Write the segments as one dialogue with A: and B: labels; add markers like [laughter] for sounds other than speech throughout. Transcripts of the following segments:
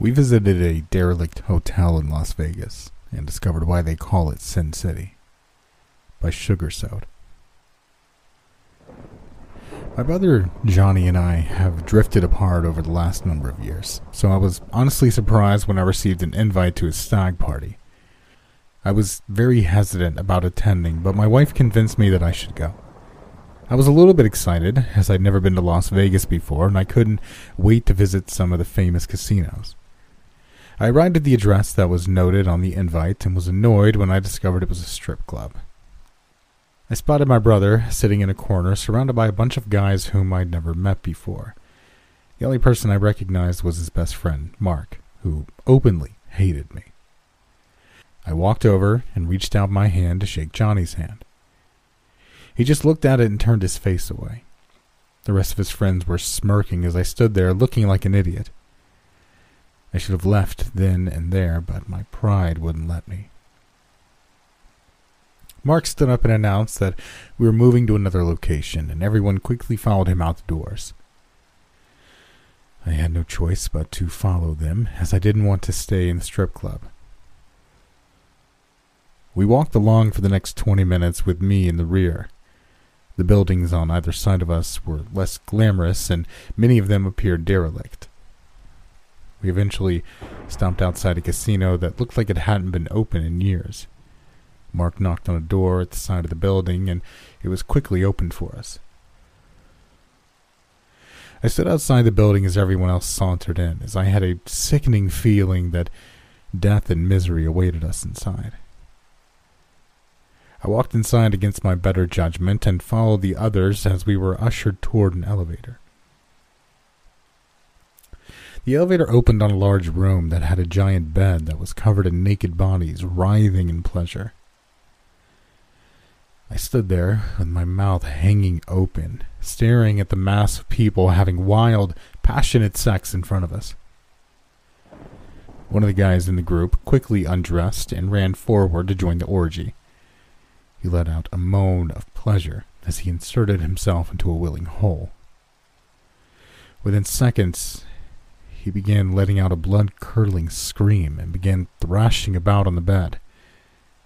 A: We visited a derelict hotel in Las Vegas and discovered why they call it Sin City by Sugar Soda. My brother Johnny and I have drifted apart over the last number of years, so I was honestly surprised when I received an invite to his stag party. I was very hesitant about attending, but my wife convinced me that I should go. I was a little bit excited, as I'd never been to Las Vegas before, and I couldn't wait to visit some of the famous casinos. I arrived at the address that was noted on the invite and was annoyed when I discovered it was a strip club. I spotted my brother sitting in a corner surrounded by a bunch of guys whom I'd never met before. The only person I recognized was his best friend, Mark, who openly hated me. I walked over and reached out my hand to shake Johnny's hand. He just looked at it and turned his face away. The rest of his friends were smirking as I stood there looking like an idiot. I should have left then and there, but my pride wouldn't let me. Mark stood up and announced that we were moving to another location, and everyone quickly followed him out the doors. I had no choice but to follow them, as I didn't want to stay in the strip club. We walked along for the next twenty minutes with me in the rear. The buildings on either side of us were less glamorous, and many of them appeared derelict. We eventually stopped outside a casino that looked like it hadn't been open in years. Mark knocked on a door at the side of the building, and it was quickly opened for us. I stood outside the building as everyone else sauntered in, as I had a sickening feeling that death and misery awaited us inside. I walked inside against my better judgment and followed the others as we were ushered toward an elevator. The elevator opened on a large room that had a giant bed that was covered in naked bodies writhing in pleasure. I stood there with my mouth hanging open, staring at the mass of people having wild, passionate sex in front of us. One of the guys in the group quickly undressed and ran forward to join the orgy. He let out a moan of pleasure as he inserted himself into a willing hole. Within seconds, he began letting out a blood curdling scream and began thrashing about on the bed.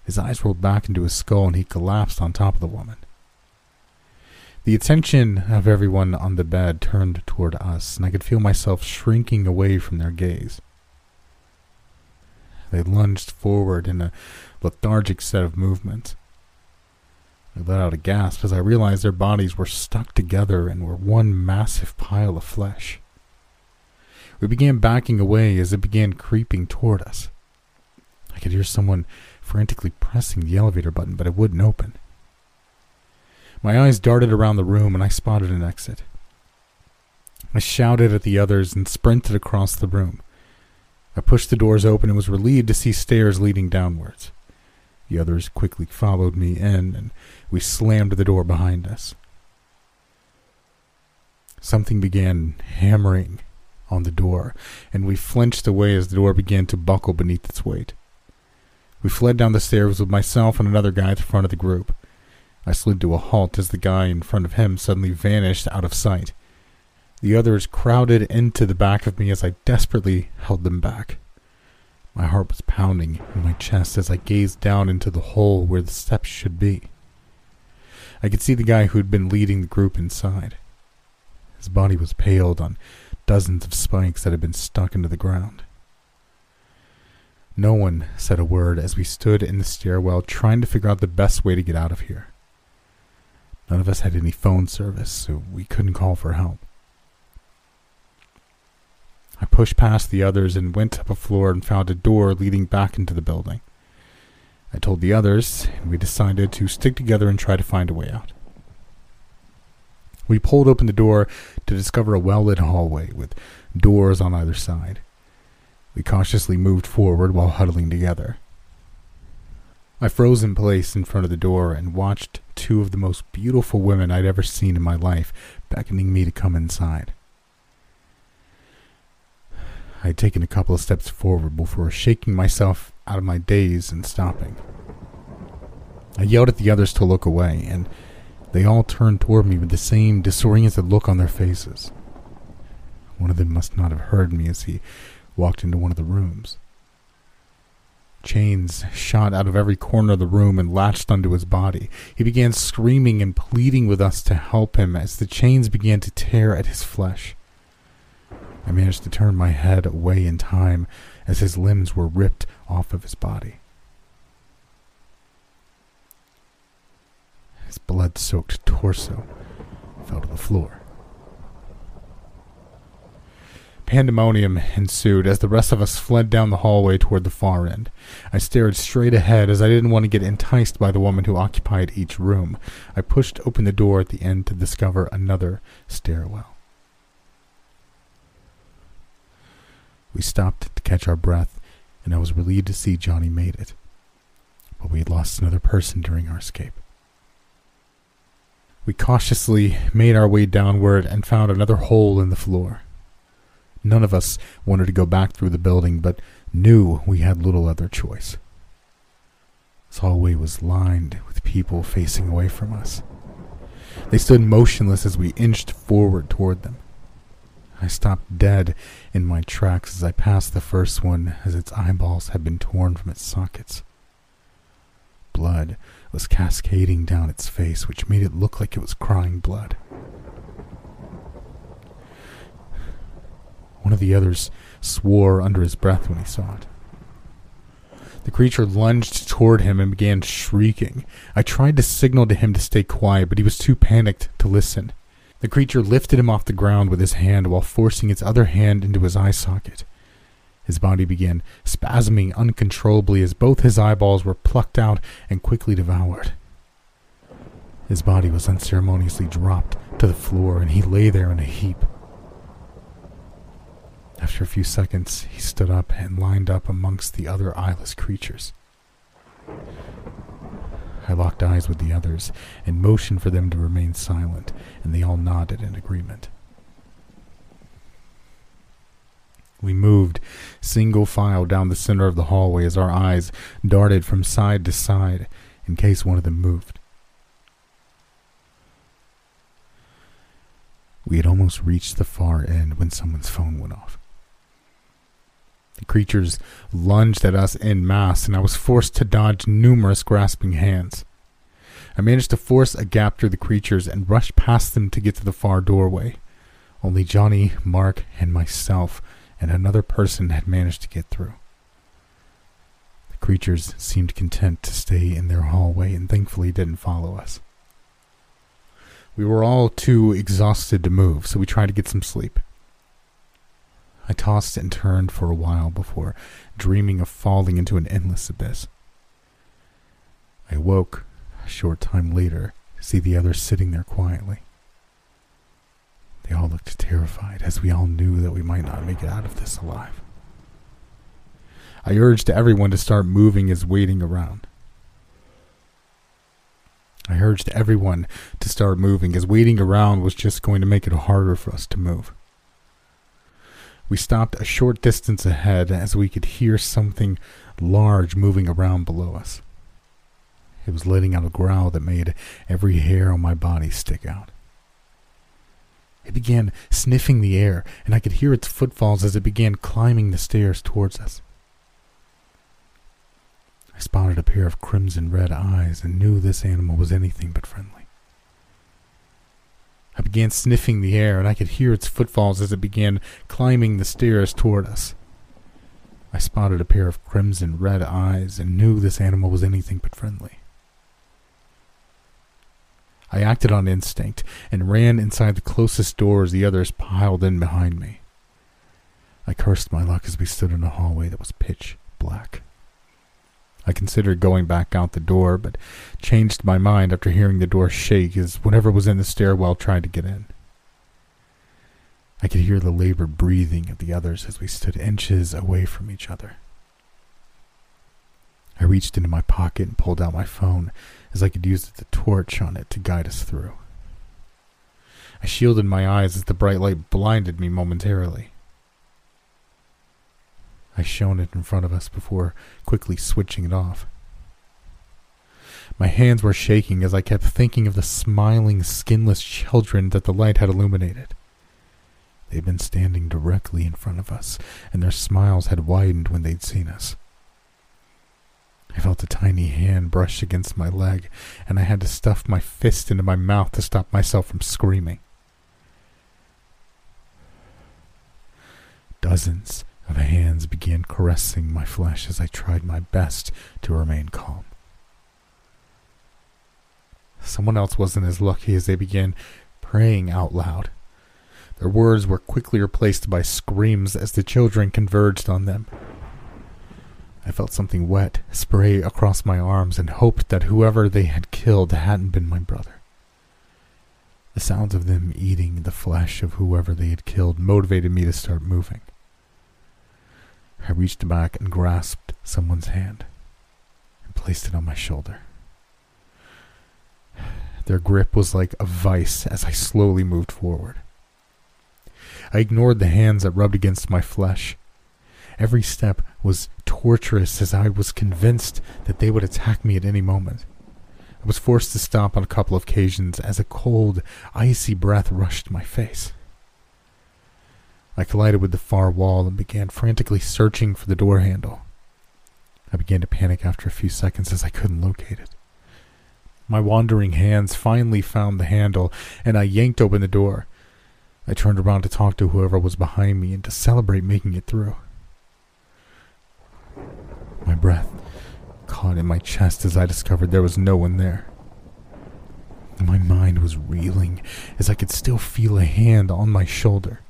A: His eyes rolled back into his skull and he collapsed on top of the woman. The attention of everyone on the bed turned toward us, and I could feel myself shrinking away from their gaze. They lunged forward in a lethargic set of movements. I let out a gasp as I realized their bodies were stuck together and were one massive pile of flesh. We began backing away as it began creeping toward us. I could hear someone frantically pressing the elevator button, but it wouldn't open. My eyes darted around the room and I spotted an exit. I shouted at the others and sprinted across the room. I pushed the doors open and was relieved to see stairs leading downwards. The others quickly followed me in, and we slammed the door behind us. Something began hammering on the door, and we flinched away as the door began to buckle beneath its weight. We fled down the stairs with myself and another guy at the front of the group. I slid to a halt as the guy in front of him suddenly vanished out of sight. The others crowded into the back of me as I desperately held them back. My heart was pounding in my chest as I gazed down into the hole where the steps should be. I could see the guy who had been leading the group inside. His body was paled on dozens of spikes that had been stuck into the ground. No one said a word as we stood in the stairwell trying to figure out the best way to get out of here. None of us had any phone service, so we couldn't call for help. I pushed past the others and went up a floor and found a door leading back into the building. I told the others, and we decided to stick together and try to find a way out. We pulled open the door to discover a well lit hallway with doors on either side. We cautiously moved forward while huddling together. I froze in place in front of the door and watched two of the most beautiful women I'd ever seen in my life beckoning me to come inside. I had taken a couple of steps forward before shaking myself out of my daze and stopping. I yelled at the others to look away, and they all turned toward me with the same disoriented look on their faces. One of them must not have heard me as he walked into one of the rooms. Chains shot out of every corner of the room and latched onto his body. He began screaming and pleading with us to help him as the chains began to tear at his flesh. I managed to turn my head away in time as his limbs were ripped off of his body. His blood soaked torso fell to the floor. Pandemonium ensued as the rest of us fled down the hallway toward the far end. I stared straight ahead as I didn't want to get enticed by the woman who occupied each room. I pushed open the door at the end to discover another stairwell. We stopped to catch our breath, and I was relieved to see Johnny made it. But we had lost another person during our escape. We cautiously made our way downward and found another hole in the floor. None of us wanted to go back through the building, but knew we had little other choice. This hallway was lined with people facing away from us. They stood motionless as we inched forward toward them. I stopped dead in my tracks as I passed the first one, as its eyeballs had been torn from its sockets. Blood was cascading down its face, which made it look like it was crying blood. One of the others swore under his breath when he saw it. The creature lunged toward him and began shrieking. I tried to signal to him to stay quiet, but he was too panicked to listen. The creature lifted him off the ground with his hand while forcing its other hand into his eye socket. His body began spasming uncontrollably as both his eyeballs were plucked out and quickly devoured. His body was unceremoniously dropped to the floor, and he lay there in a heap. After a few seconds, he stood up and lined up amongst the other eyeless creatures. I locked eyes with the others and motioned for them to remain silent, and they all nodded in agreement. We moved single file down the center of the hallway as our eyes darted from side to side in case one of them moved. We had almost reached the far end when someone's phone went off. The creatures lunged at us en masse, and I was forced to dodge numerous grasping hands. I managed to force a gap through the creatures and rush past them to get to the far doorway. Only Johnny, Mark, and myself and another person had managed to get through. The creatures seemed content to stay in their hallway and thankfully didn't follow us. We were all too exhausted to move, so we tried to get some sleep. I tossed and turned for a while before dreaming of falling into an endless abyss. I awoke a short time later to see the others sitting there quietly. They all looked terrified, as we all knew that we might not make it out of this alive. I urged everyone to start moving as waiting around. I urged everyone to start moving, as waiting around was just going to make it harder for us to move. We stopped a short distance ahead as we could hear something large moving around below us. It was letting out a growl that made every hair on my body stick out. It began sniffing the air, and I could hear its footfalls as it began climbing the stairs towards us. I spotted a pair of crimson red eyes and knew this animal was anything but friendly. I began sniffing the air, and I could hear its footfalls as it began climbing the stairs toward us. I spotted a pair of crimson red eyes and knew this animal was anything but friendly. I acted on instinct and ran inside the closest door as the others piled in behind me. I cursed my luck as we stood in a hallway that was pitch black. I considered going back out the door, but changed my mind after hearing the door shake as whatever was in the stairwell tried to get in. I could hear the labored breathing of the others as we stood inches away from each other. I reached into my pocket and pulled out my phone as I could use the torch on it to guide us through. I shielded my eyes as the bright light blinded me momentarily. I shone it in front of us before quickly switching it off. My hands were shaking as I kept thinking of the smiling, skinless children that the light had illuminated. They'd been standing directly in front of us, and their smiles had widened when they'd seen us. I felt a tiny hand brush against my leg, and I had to stuff my fist into my mouth to stop myself from screaming. Dozens of hands began caressing my flesh as I tried my best to remain calm. Someone else wasn't as lucky as they began praying out loud. Their words were quickly replaced by screams as the children converged on them. I felt something wet spray across my arms and hoped that whoever they had killed hadn't been my brother. The sounds of them eating the flesh of whoever they had killed motivated me to start moving. I reached back and grasped someone's hand and placed it on my shoulder. Their grip was like a vice as I slowly moved forward. I ignored the hands that rubbed against my flesh. Every step was torturous as I was convinced that they would attack me at any moment. I was forced to stop on a couple of occasions as a cold, icy breath rushed my face. I collided with the far wall and began frantically searching for the door handle. I began to panic after a few seconds as I couldn't locate it. My wandering hands finally found the handle, and I yanked open the door. I turned around to talk to whoever was behind me and to celebrate making it through. My breath caught in my chest as I discovered there was no one there. My mind was reeling as I could still feel a hand on my shoulder.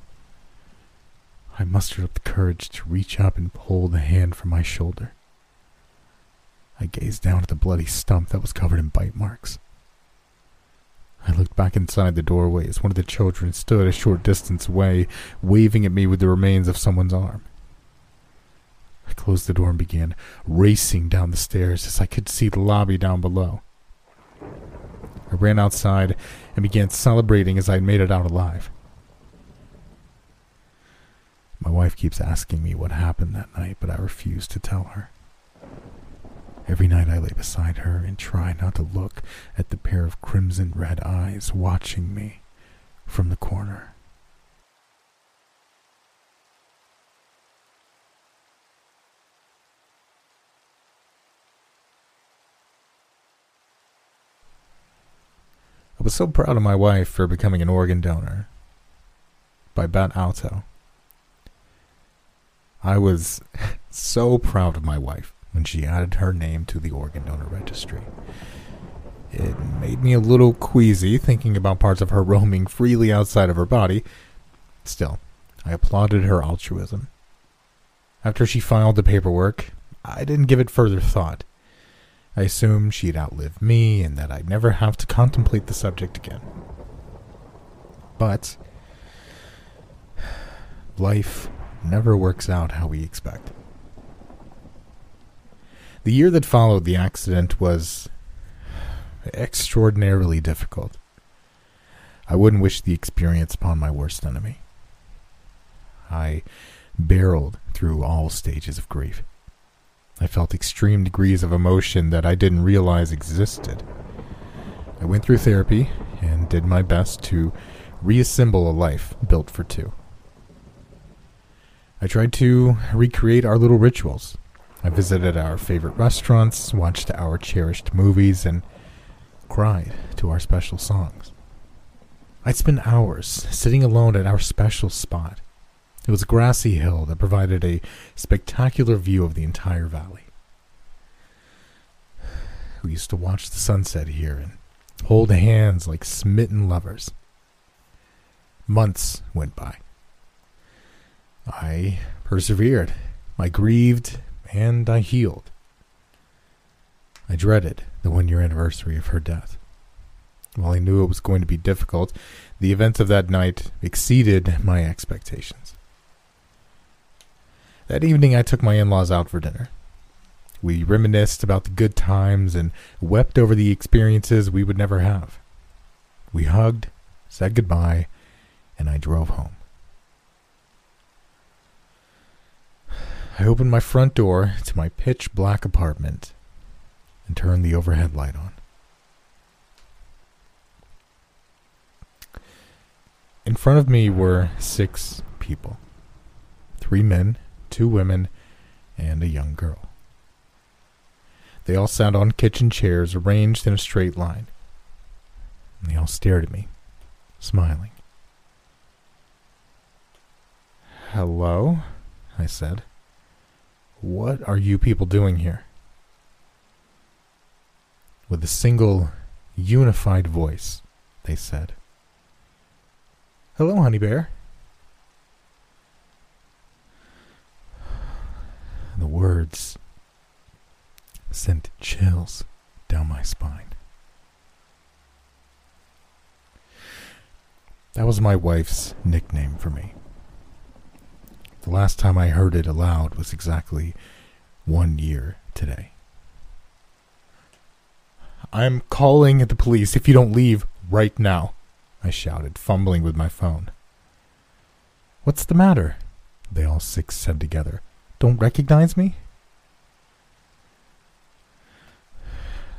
A: I mustered up the courage to reach up and pull the hand from my shoulder. I gazed down at the bloody stump that was covered in bite marks. I looked back inside the doorway as one of the children stood a short distance away, waving at me with the remains of someone's arm. I closed the door and began racing down the stairs as I could see the lobby down below. I ran outside and began celebrating as I made it out alive. My wife keeps asking me what happened that night, but I refuse to tell her. Every night I lay beside her and try not to look at the pair of crimson red eyes watching me from the corner. I was so proud of my wife for becoming an organ donor by Bat Alto. I was [laughs] so proud of my wife when she added her name to the organ donor registry. It made me a little queasy thinking about parts of her roaming freely outside of her body. Still, I applauded her altruism. After she filed the paperwork, I didn't give it further thought. I assumed she'd outlive me and that I'd never have to contemplate the subject again. But life never works out how we expect. The year that followed the accident was extraordinarily difficult. I wouldn't wish the experience upon my worst enemy. I barreled through all stages of grief. I felt extreme degrees of emotion that I didn't realize existed. I went through therapy and did my best to reassemble a life built for two. I tried to recreate our little rituals, I visited our favorite restaurants, watched our cherished movies, and cried to our special songs. I'd spend hours sitting alone at our special spot. It was a grassy hill that provided a spectacular view of the entire valley. We used to watch the sunset here and hold hands like smitten lovers. Months went by. I persevered. I grieved and I healed. I dreaded the one year anniversary of her death. While I knew it was going to be difficult, the events of that night exceeded my expectations. That evening, I took my in laws out for dinner. We reminisced about the good times and wept over the experiences we would never have. We hugged, said goodbye, and I drove home. I opened my front door to my pitch black apartment and turned the overhead light on. In front of me were six people three men, two women, and a young girl. They all sat on kitchen chairs arranged in a straight line. And they all stared at me, smiling. Hello? I said. What are you people doing here? With a single, unified voice, they said, Hello, Honey Bear. The words sent chills down my spine. That was my wife's nickname for me. The last time I heard it aloud was exactly one year today. I'm calling the police if you don't leave right now, I shouted, fumbling with my phone. What's the matter? They all six said together. Don't recognize me?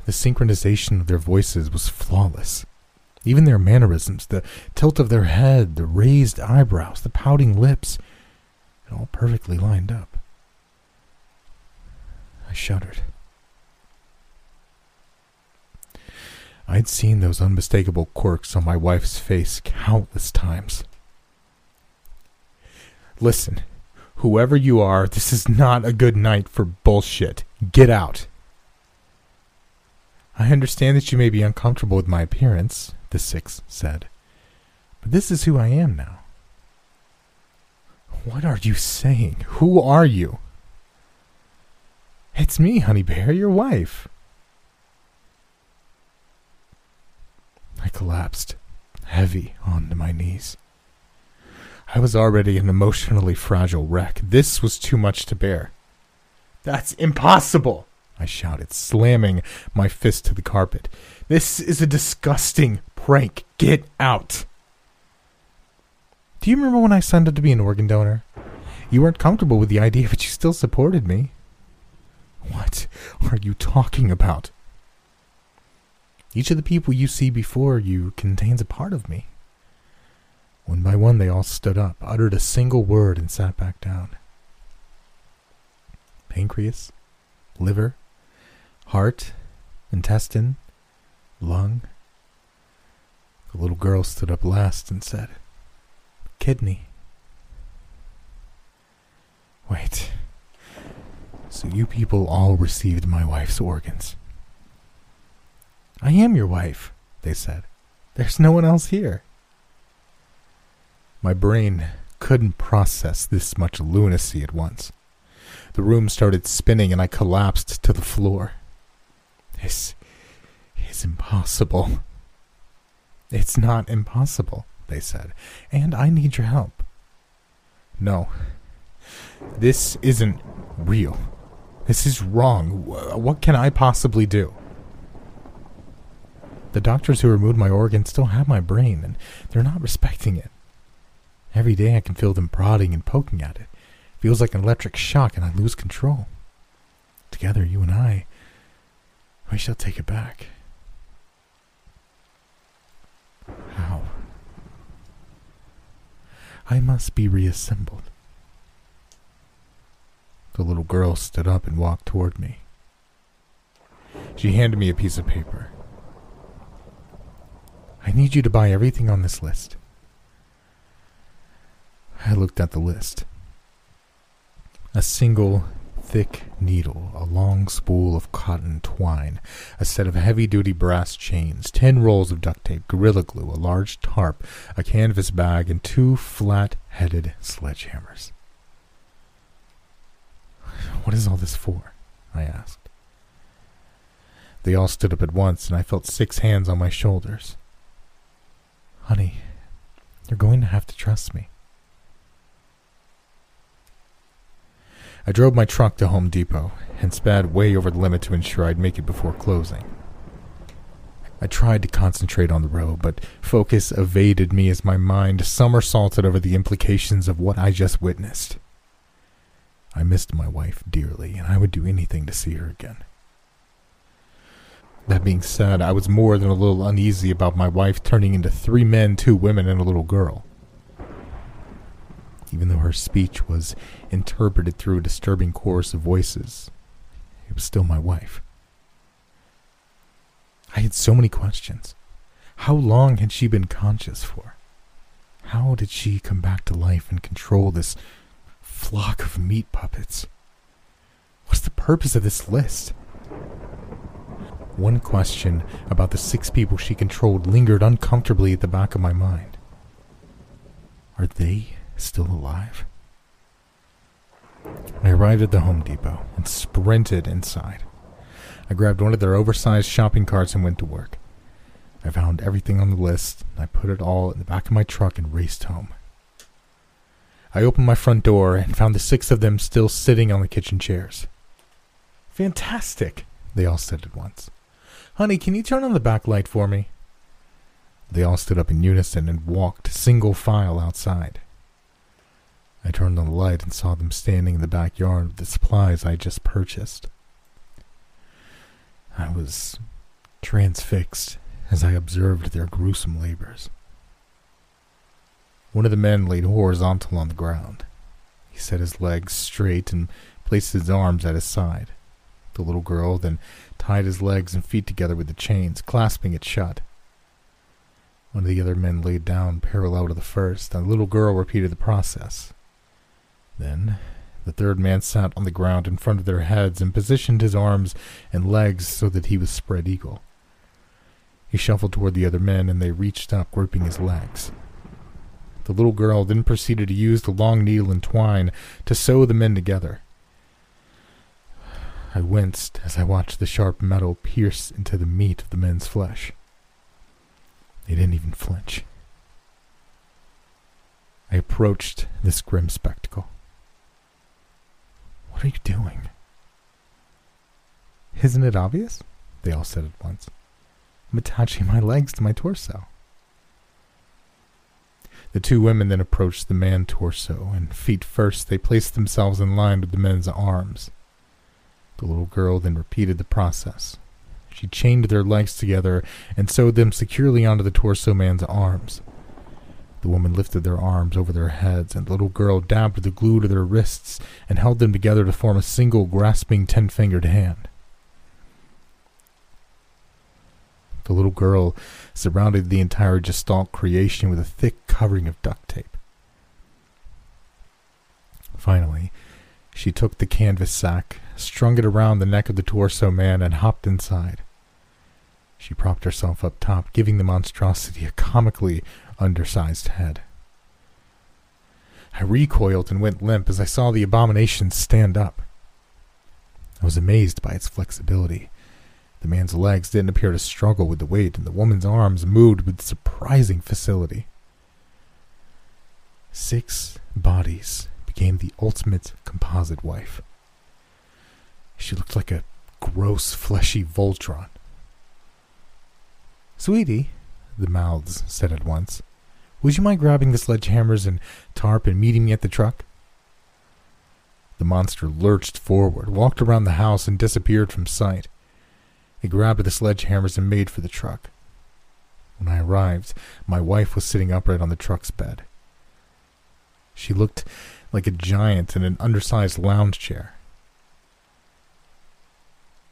A: The synchronization of their voices was flawless. Even their mannerisms, the tilt of their head, the raised eyebrows, the pouting lips, it all perfectly lined up. I shuddered. I'd seen those unmistakable quirks on my wife's face countless times. Listen, whoever you are, this is not a good night for bullshit. Get out. I understand that you may be uncomfortable with my appearance, the six said, but this is who I am now. What are you saying? Who are you? It's me, Honey Bear, your wife. I collapsed, heavy, onto my knees. I was already an emotionally fragile wreck. This was too much to bear. That's impossible, I shouted, slamming my fist to the carpet. This is a disgusting prank. Get out. Do you remember when I signed up to be an organ donor? You weren't comfortable with the idea, but you still supported me. What are you talking about? Each of the people you see before you contains a part of me. One by one, they all stood up, uttered a single word, and sat back down. Pancreas, liver, heart, intestine, lung. The little girl stood up last and said, Kidney. Wait. So you people all received my wife's organs. I am your wife, they said. There's no one else here. My brain couldn't process this much lunacy at once. The room started spinning and I collapsed to the floor. This is impossible. It's not impossible, they said, and I need your help. No, this isn't real. This is wrong. What can I possibly do? The doctors who removed my organ still have my brain, and they're not respecting it. Every day I can feel them prodding and poking at it. Feels like an electric shock, and I lose control. Together, you and I, we shall take it back. How? I must be reassembled. The little girl stood up and walked toward me. She handed me a piece of paper. I need you to buy everything on this list. I looked at the list. A single thick needle, a long spool of cotton twine, a set of heavy duty brass chains, ten rolls of duct tape, gorilla glue, a large tarp, a canvas bag, and two flat headed sledgehammers. What is all this for? I asked. They all stood up at once, and I felt six hands on my shoulders. Honey, you're going to have to trust me. I drove my truck to Home Depot and sped way over the limit to ensure I'd make it before closing. I tried to concentrate on the road, but focus evaded me as my mind somersaulted over the implications of what I just witnessed. I missed my wife dearly, and I would do anything to see her again. That being said, I was more than a little uneasy about my wife turning into three men, two women, and a little girl. Speech was interpreted through a disturbing chorus of voices, it was still my wife. I had so many questions. How long had she been conscious for? How did she come back to life and control this flock of meat puppets? What's the purpose of this list? One question about the six people she controlled lingered uncomfortably at the back of my mind. Are they still alive? I arrived at the Home Depot and sprinted inside. I grabbed one of their oversized shopping carts and went to work. I found everything on the list, and I put it all in the back of my truck and raced home. I opened my front door and found the six of them still sitting on the kitchen chairs. Fantastic, they all said at once. Honey, can you turn on the back light for me? They all stood up in unison and walked single file outside. I turned on the light and saw them standing in the backyard with the supplies I had just purchased. I was transfixed as I observed their gruesome labors. One of the men laid horizontal on the ground. He set his legs straight and placed his arms at his side. The little girl then tied his legs and feet together with the chains, clasping it shut. One of the other men laid down parallel to the first, and the little girl repeated the process. Then the third man sat on the ground in front of their heads and positioned his arms and legs so that he was spread eagle. He shuffled toward the other men, and they reached up, gripping his legs. The little girl then proceeded to use the long needle and twine to sew the men together. I winced as I watched the sharp metal pierce into the meat of the men's flesh. They didn't even flinch. I approached this grim spectacle. What are you doing? Isn't it obvious? They all said at once. I'm attaching my legs to my torso. The two women then approached the man torso, and feet first, they placed themselves in line with the men's arms. The little girl then repeated the process. She chained their legs together and sewed them securely onto the torso man's arms. The woman lifted their arms over their heads, and the little girl dabbed the glue to their wrists and held them together to form a single grasping ten fingered hand. The little girl surrounded the entire gestalt creation with a thick covering of duct tape. Finally, she took the canvas sack, strung it around the neck of the torso man, and hopped inside. She propped herself up top, giving the monstrosity a comically undersized head. I recoiled and went limp as I saw the abomination stand up. I was amazed by its flexibility. The man's legs didn't appear to struggle with the weight, and the woman's arms moved with surprising facility. Six bodies became the ultimate composite wife. She looked like a gross, fleshy Voltron. Sweetie, the mouths said at once. Would you mind grabbing the sledgehammers and tarp and meeting me at the truck? The monster lurched forward, walked around the house, and disappeared from sight. He grabbed the sledgehammers and made for the truck. When I arrived, my wife was sitting upright on the truck's bed. She looked like a giant in an undersized lounge chair.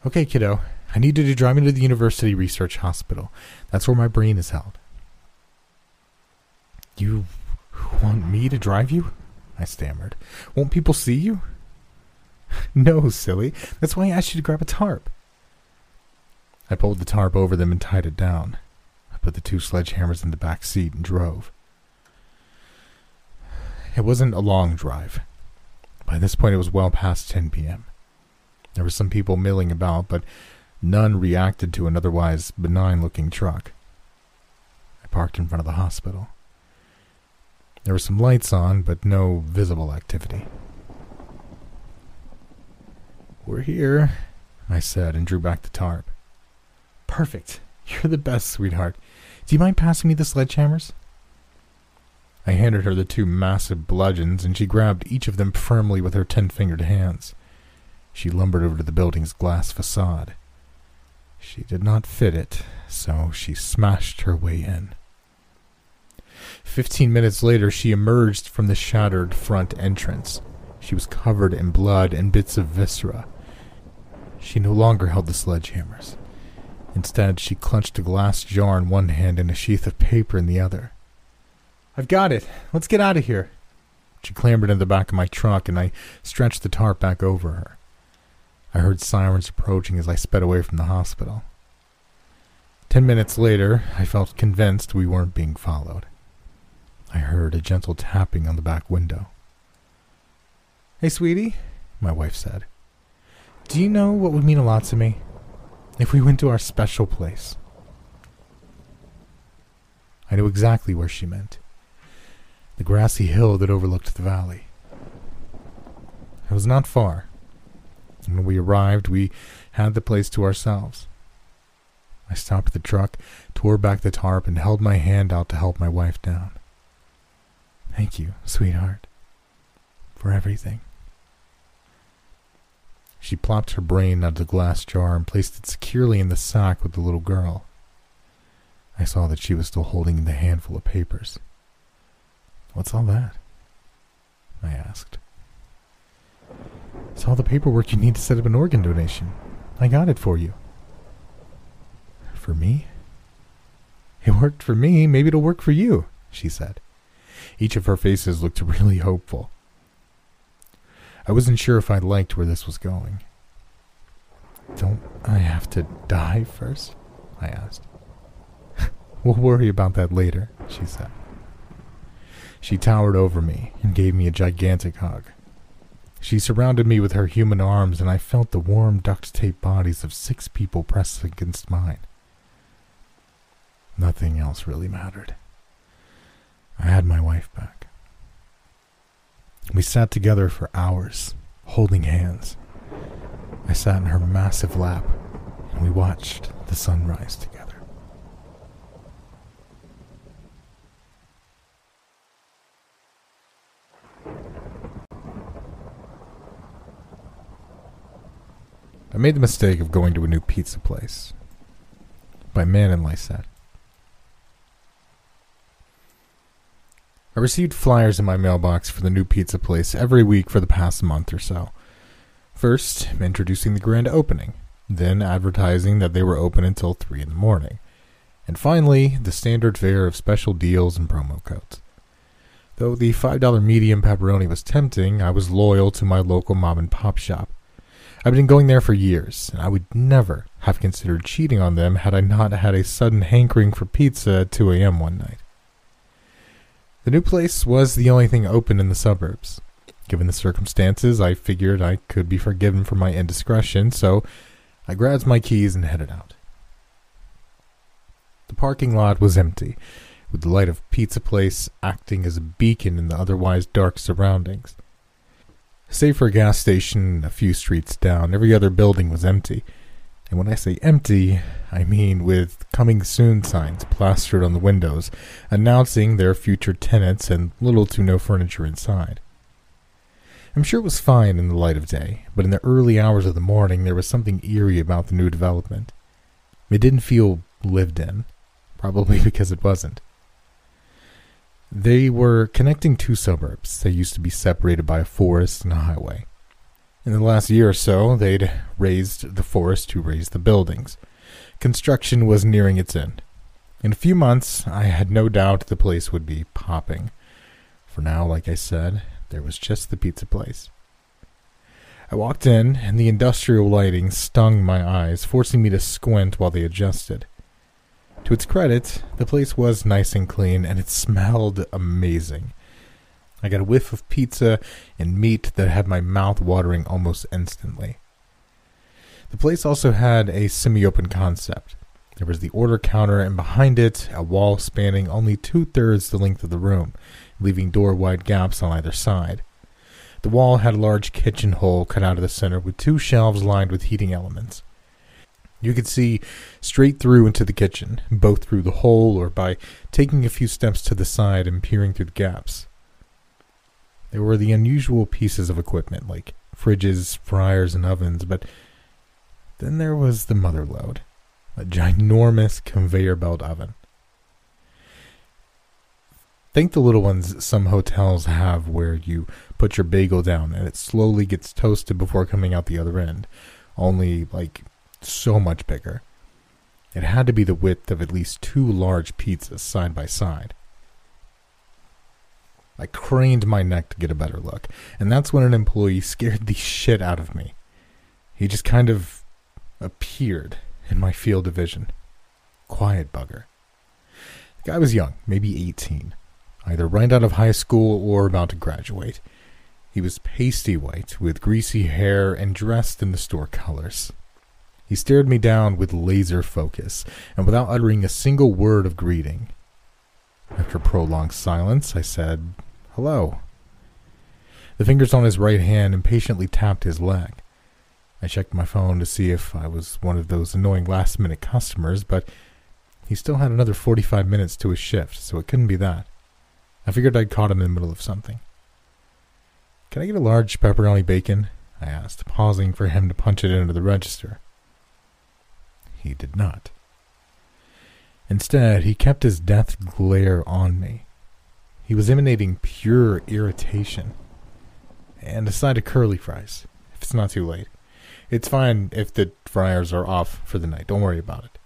A: Okay, kiddo, I need you to drive me to the University Research Hospital. That's where my brain is held. You want me to drive you? I stammered. Won't people see you? [laughs] no, silly. That's why I asked you to grab a tarp. I pulled the tarp over them and tied it down. I put the two sledgehammers in the back seat and drove. It wasn't a long drive. By this point, it was well past 10 p.m. There were some people milling about, but None reacted to an otherwise benign looking truck. I parked in front of the hospital. There were some lights on, but no visible activity. We're here, I said and drew back the tarp. Perfect. You're the best, sweetheart. Do you mind passing me the sledgehammers? I handed her the two massive bludgeons, and she grabbed each of them firmly with her ten fingered hands. She lumbered over to the building's glass facade. She did not fit it, so she smashed her way in. Fifteen minutes later, she emerged from the shattered front entrance. She was covered in blood and bits of viscera. She no longer held the sledgehammers. Instead, she clutched a glass jar in one hand and a sheath of paper in the other. I've got it. Let's get out of here. She clambered in the back of my truck, and I stretched the tarp back over her. I heard sirens approaching as I sped away from the hospital. Ten minutes later, I felt convinced we weren't being followed. I heard a gentle tapping on the back window. Hey, sweetie, my wife said. Do you know what would mean a lot to me? If we went to our special place. I knew exactly where she meant the grassy hill that overlooked the valley. It was not far. When we arrived, we had the place to ourselves. I stopped the truck, tore back the tarp, and held my hand out to help my wife down. Thank you, sweetheart, for everything. She plopped her brain out of the glass jar and placed it securely in the sack with the little girl. I saw that she was still holding the handful of papers. What's all that? I asked. It's all the paperwork you need to set up an organ donation. I got it for you. For me? It worked for me. Maybe it'll work for you, she said. Each of her faces looked [laughs] really hopeful. I wasn't sure if I liked where this was going. Don't I have to die first? I asked. [laughs] we'll worry about that later, she said. She towered over me and gave me a gigantic hug. She surrounded me with her human arms, and I felt the warm duct tape bodies of six people pressed against mine. Nothing else really mattered. I had my wife back. We sat together for hours, holding hands. I sat in her massive lap, and we watched the sunrise together. I made the mistake of going to a new pizza place. By Man and Lysette. I received flyers in my mailbox for the new pizza place every week for the past month or so. First, introducing the grand opening, then advertising that they were open until 3 in the morning, and finally, the standard fare of special deals and promo codes. Though the $5 medium pepperoni was tempting, I was loyal to my local mom and pop shop. I've been going there for years, and I would never have considered cheating on them had I not had a sudden hankering for pizza at 2 a.m. one night. The new place was the only thing open in the suburbs. Given the circumstances, I figured I could be forgiven for my indiscretion, so I grabbed my keys and headed out. The parking lot was empty, with the light of Pizza Place acting as a beacon in the otherwise dark surroundings. Save for a gas station a few streets down, every other building was empty. And when I say empty, I mean with coming soon signs plastered on the windows, announcing their future tenants and little to no furniture inside. I'm sure it was fine in the light of day, but in the early hours of the morning there was something eerie about the new development. It didn't feel lived in, probably [laughs] because it wasn't. They were connecting two suburbs that used to be separated by a forest and a highway. In the last year or so, they'd razed the forest to raise the buildings. Construction was nearing its end. In a few months, I had no doubt the place would be popping. For now, like I said, there was just the pizza place. I walked in, and the industrial lighting stung my eyes, forcing me to squint while they adjusted. To its credit, the place was nice and clean, and it smelled amazing. I got a whiff of pizza and meat that had my mouth watering almost instantly. The place also had a semi open concept. There was the order counter, and behind it, a wall spanning only two thirds the length of the room, leaving door wide gaps on either side. The wall had a large kitchen hole cut out of the center with two shelves lined with heating elements. You could see straight through into the kitchen, both through the hole or by taking a few steps to the side and peering through the gaps. There were the unusual pieces of equipment like fridges, fryers, and ovens, but then there was the mother lode, a ginormous conveyor belt oven. Think the little ones some hotels have where you put your bagel down and it slowly gets toasted before coming out the other end, only like so much bigger. It had to be the width of at least two large pizzas side by side. I craned my neck to get a better look, and that's when an employee [laughs] scared the shit out of me. He just kind of appeared in my field of vision. Quiet bugger. The guy was young, maybe 18, either right out of high school or about to graduate. He was pasty white, with greasy hair, and dressed in the store colors. He stared me down with laser focus, and without uttering a single word of greeting. After prolonged silence, I said, Hello. The fingers on his right hand impatiently tapped his leg. I checked my phone to see if I was one of those annoying last minute customers, but he still had another 45 minutes to his shift, so it couldn't be that. I figured I'd caught him in the middle of something. Can I get a large pepperoni bacon? I asked, pausing for him to punch it into the register. He did not. Instead, he kept his death glare on me. He was emanating pure irritation. And a side of curly fries, if it's not too late. It's fine if the fryers are off for the night. Don't worry about it.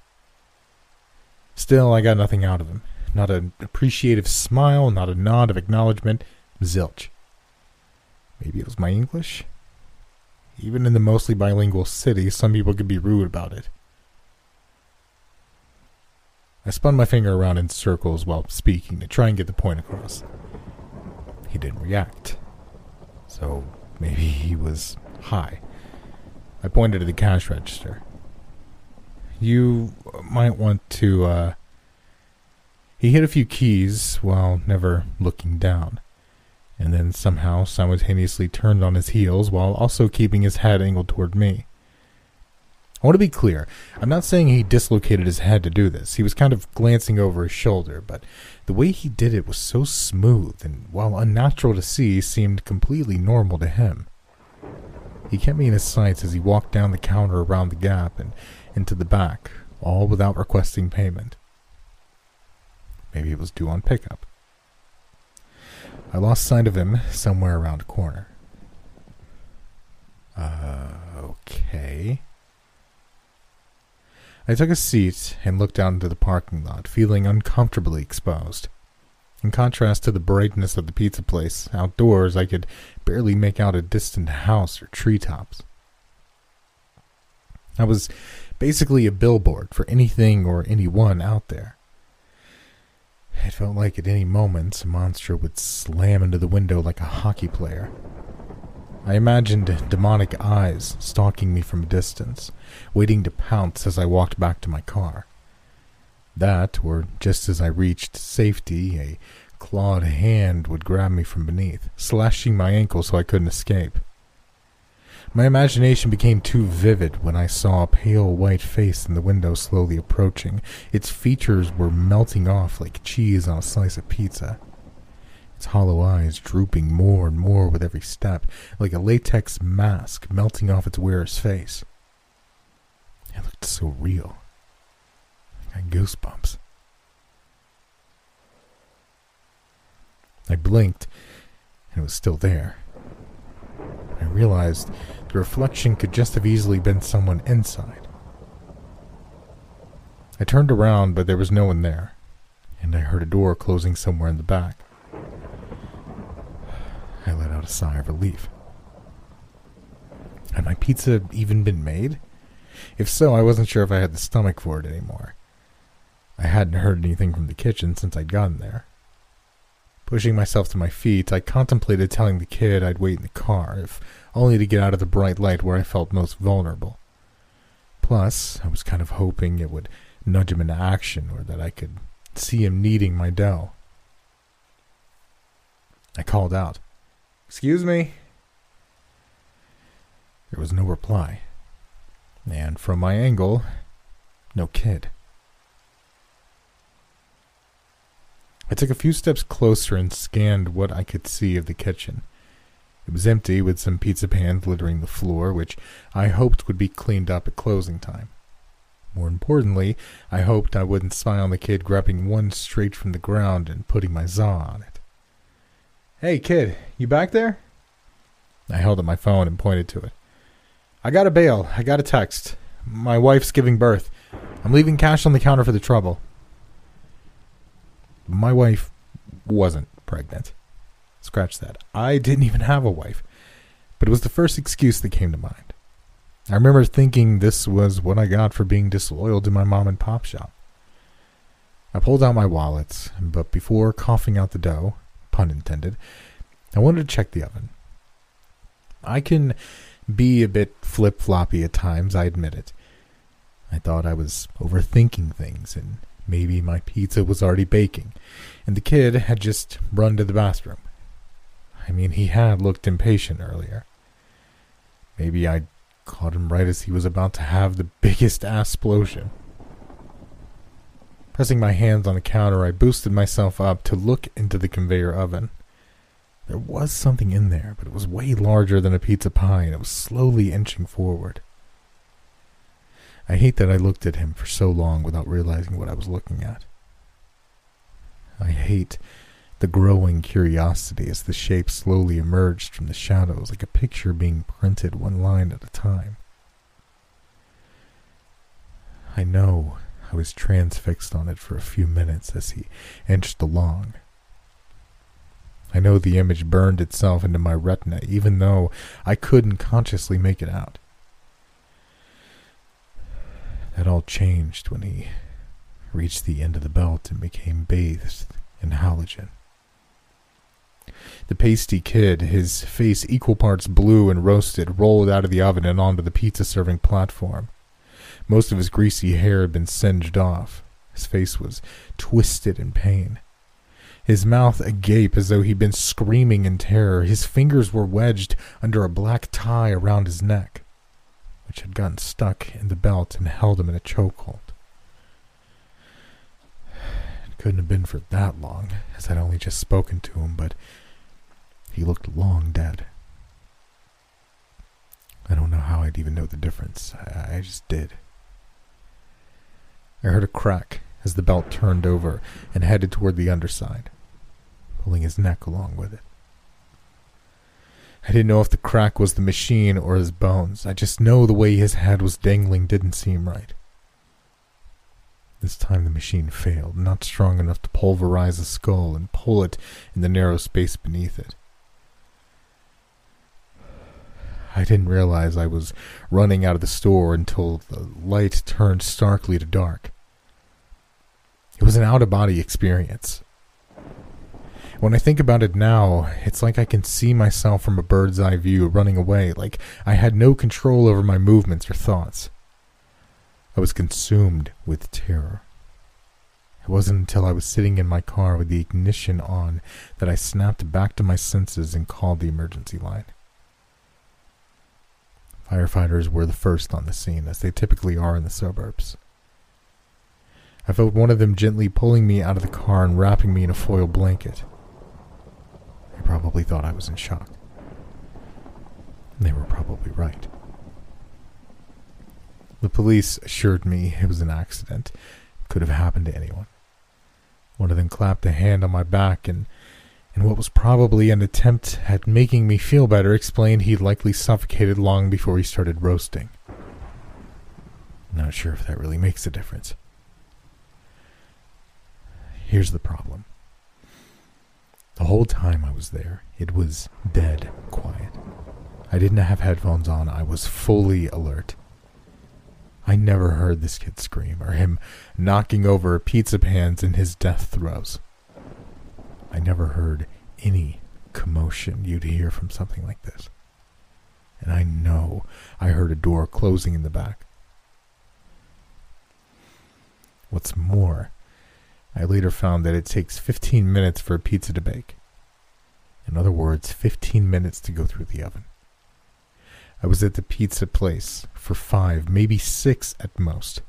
A: Still, I got nothing out of him. Not an appreciative smile, not a nod of acknowledgement. Zilch. Maybe it was my English? Even in the mostly bilingual city, some people could be rude about it. I spun my finger around in circles while speaking to try and get the point across. He didn't react. So maybe he was high. I pointed to the cash register. You might want to, uh. He hit a few keys while never looking down, and then somehow simultaneously turned on his heels while also keeping his head angled toward me. I want to be clear. I'm not saying he dislocated his head to do this. He was kind of glancing over his shoulder, but the way he did it was so smooth and, while unnatural to see, seemed completely normal to him. He kept me in his sights as he walked down the counter around the gap and into the back, all without requesting payment. Maybe it was due on pickup. I lost sight of him somewhere around a corner. Uh, okay. I took a seat and looked out into the parking lot, feeling uncomfortably exposed. In contrast to the brightness of the pizza place, outdoors I could barely make out a distant house or treetops. I was basically a billboard for anything or anyone out there. It felt like at any moment a monster would slam into the window like a hockey player. I imagined demonic eyes stalking me from a distance, waiting to pounce as I walked back to my car. That, or just as I reached safety, a clawed hand would grab me from beneath, slashing my ankle so I couldn't escape. My imagination became too vivid when I saw a pale white face in the window slowly approaching. Its features were melting off like cheese on a slice of pizza its hollow eyes drooping more and more with every step, like a latex mask melting off its wearer's face. It looked so real. I got goosebumps. I blinked, and it was still there. I realized the reflection could just have easily been someone inside. I turned around, but there was no one there, and I heard a door closing somewhere in the back. I let out a sigh of relief. Had my pizza even been made? If so, I wasn't sure if I had the stomach for it anymore. I hadn't heard anything from the kitchen since I'd gotten there. Pushing myself to my feet, I contemplated telling the kid I'd wait in the car, if only to get out of the bright light where I felt most vulnerable. Plus, I was kind of hoping it would nudge him into action or that I could see him kneading my dough. I called out. Excuse me? There was no reply. And from my angle, no kid. I took a few steps closer and scanned what I could see of the kitchen. It was empty, with some pizza pans littering the floor, which I hoped would be cleaned up at closing time. More importantly, I hoped I wouldn't spy on the kid grabbing one straight from the ground and putting my zaw on it. Hey, kid, you back there? I held up my phone and pointed to it. I got a bail. I got a text. My wife's giving birth. I'm leaving cash on the counter for the trouble. My wife wasn't pregnant. Scratch that. I didn't even have a wife. But it was the first excuse that came to mind. I remember thinking this was what I got for being disloyal to my mom and pop shop. I pulled out my wallet, but before coughing out the dough, pun intended, I wanted to check the oven. I can be a bit flip floppy at times, I admit it. I thought I was overthinking things, and maybe my pizza was already baking, and the kid had just run to the bathroom. I mean, he had looked impatient earlier. Maybe I caught him right as he was about to have the biggest ass [laughs] explosion. Pressing my hands on the counter, I boosted myself up to look into the conveyor oven. There was something in there, but it was way larger than a pizza pie, and it was slowly inching forward. I hate that I looked at him for so long without realizing what I was looking at. I hate the growing curiosity as the shape slowly emerged from the shadows like a picture being printed one line at a time. I know I was transfixed on it for a few minutes as he inched along. I know the image burned itself into my retina, even though I couldn't consciously make it out. That all changed when he reached the end of the belt and became bathed in halogen. The pasty kid, his face equal parts blue and roasted, rolled out of the oven and onto the pizza serving platform. Most of his greasy hair had been singed off. His face was twisted in pain. His mouth agape as though he'd been screaming in terror. His fingers were wedged under a black tie around his neck, which had gotten stuck in the belt and held him in a chokehold. It couldn't have been for that long, as I'd only just spoken to him, but he looked long dead. I don't know how I'd even know the difference. I, I just did. I heard a crack as the belt turned over and headed toward the underside, pulling his neck along with it. I didn't know if the crack was the machine or his bones. I just know the way his head was dangling didn't seem right. This time the machine failed, not strong enough to pulverize the skull and pull it in the narrow space beneath it. I didn't realize I was running out of the store until the light turned starkly to dark. It was an out of body experience. When I think about it now, it's like I can see myself from a bird's eye view running away, like I had no control over my movements or thoughts. I was consumed with terror. It wasn't until I was sitting in my car with the ignition on that I snapped back to my senses and called the emergency line. Firefighters were the first on the scene, as they typically are in the suburbs. I felt one of them gently pulling me out of the car and wrapping me in a foil blanket. They probably thought I was in shock. They were probably right. The police assured me it was an accident. It could have happened to anyone. One of them clapped a hand on my back and in what was probably an attempt at making me feel better, explained he'd likely suffocated long before he started roasting. Not sure if that really makes a difference. Here's the problem. The whole time I was there, it was dead quiet. I didn't have headphones on, I was fully alert. I never heard this kid scream or him knocking over pizza pans in his death throes. I never heard any commotion you'd hear from something like this. And I know I heard a door closing in the back. What's more, I later found that it takes 15 minutes for a pizza to bake. In other words, 15 minutes to go through the oven. I was at the pizza place for five, maybe six at most.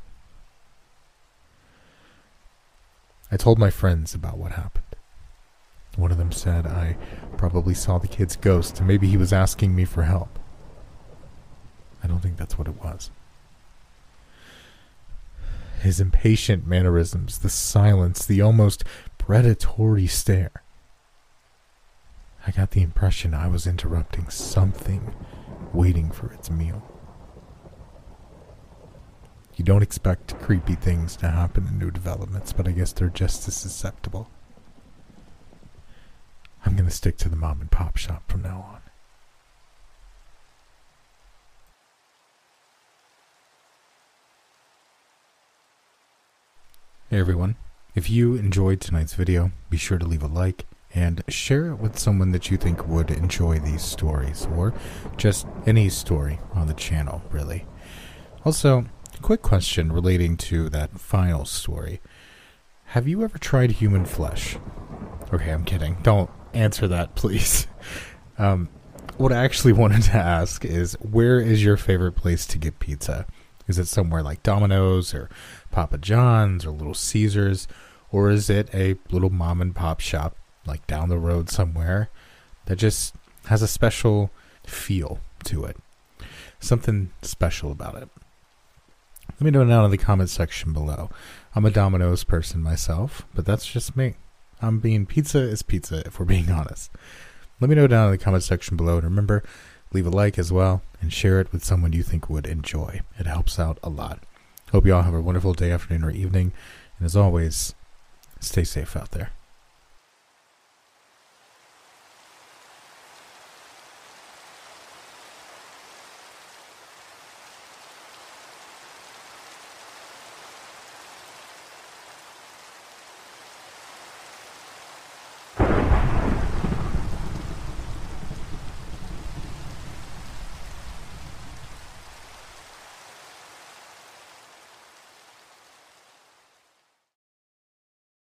A: I told my friends about what happened. One of them said I probably saw the kid's ghost and maybe he was asking me for help. I don't think that's what it was. his impatient mannerisms, the silence, the almost predatory stare. I got the impression I was interrupting something waiting for its meal. You don't expect creepy things to happen in new developments, but I guess they're just as susceptible. I'm going to stick to the mom and pop shop from now on. Hey everyone, if you enjoyed tonight's video, be sure to leave a like and share it with someone that you think would enjoy these stories, or just any story on the channel, really. Also, quick question relating to that final story. Have you ever tried human flesh? Okay, I'm kidding. Don't answer that, please. [laughs] Um, what I actually [laughs] wanted to ask is where is your favorite place to get pizza? Is it somewhere like Domino's or Papa John's or Little Caesars? Or is it a little mom and pop shop like down the road somewhere that just has a special feel to it? Something special about it. Let me know down in the comment section below. I'm a Domino's person myself, but that's just me. I'm being pizza is pizza if we're being [laughs] honest. Let me know down in the comment section below. And remember, leave a like as well and share it with someone you think would enjoy. It helps out a lot. Hope you all have a wonderful day, afternoon, or evening. And as always, stay safe out there.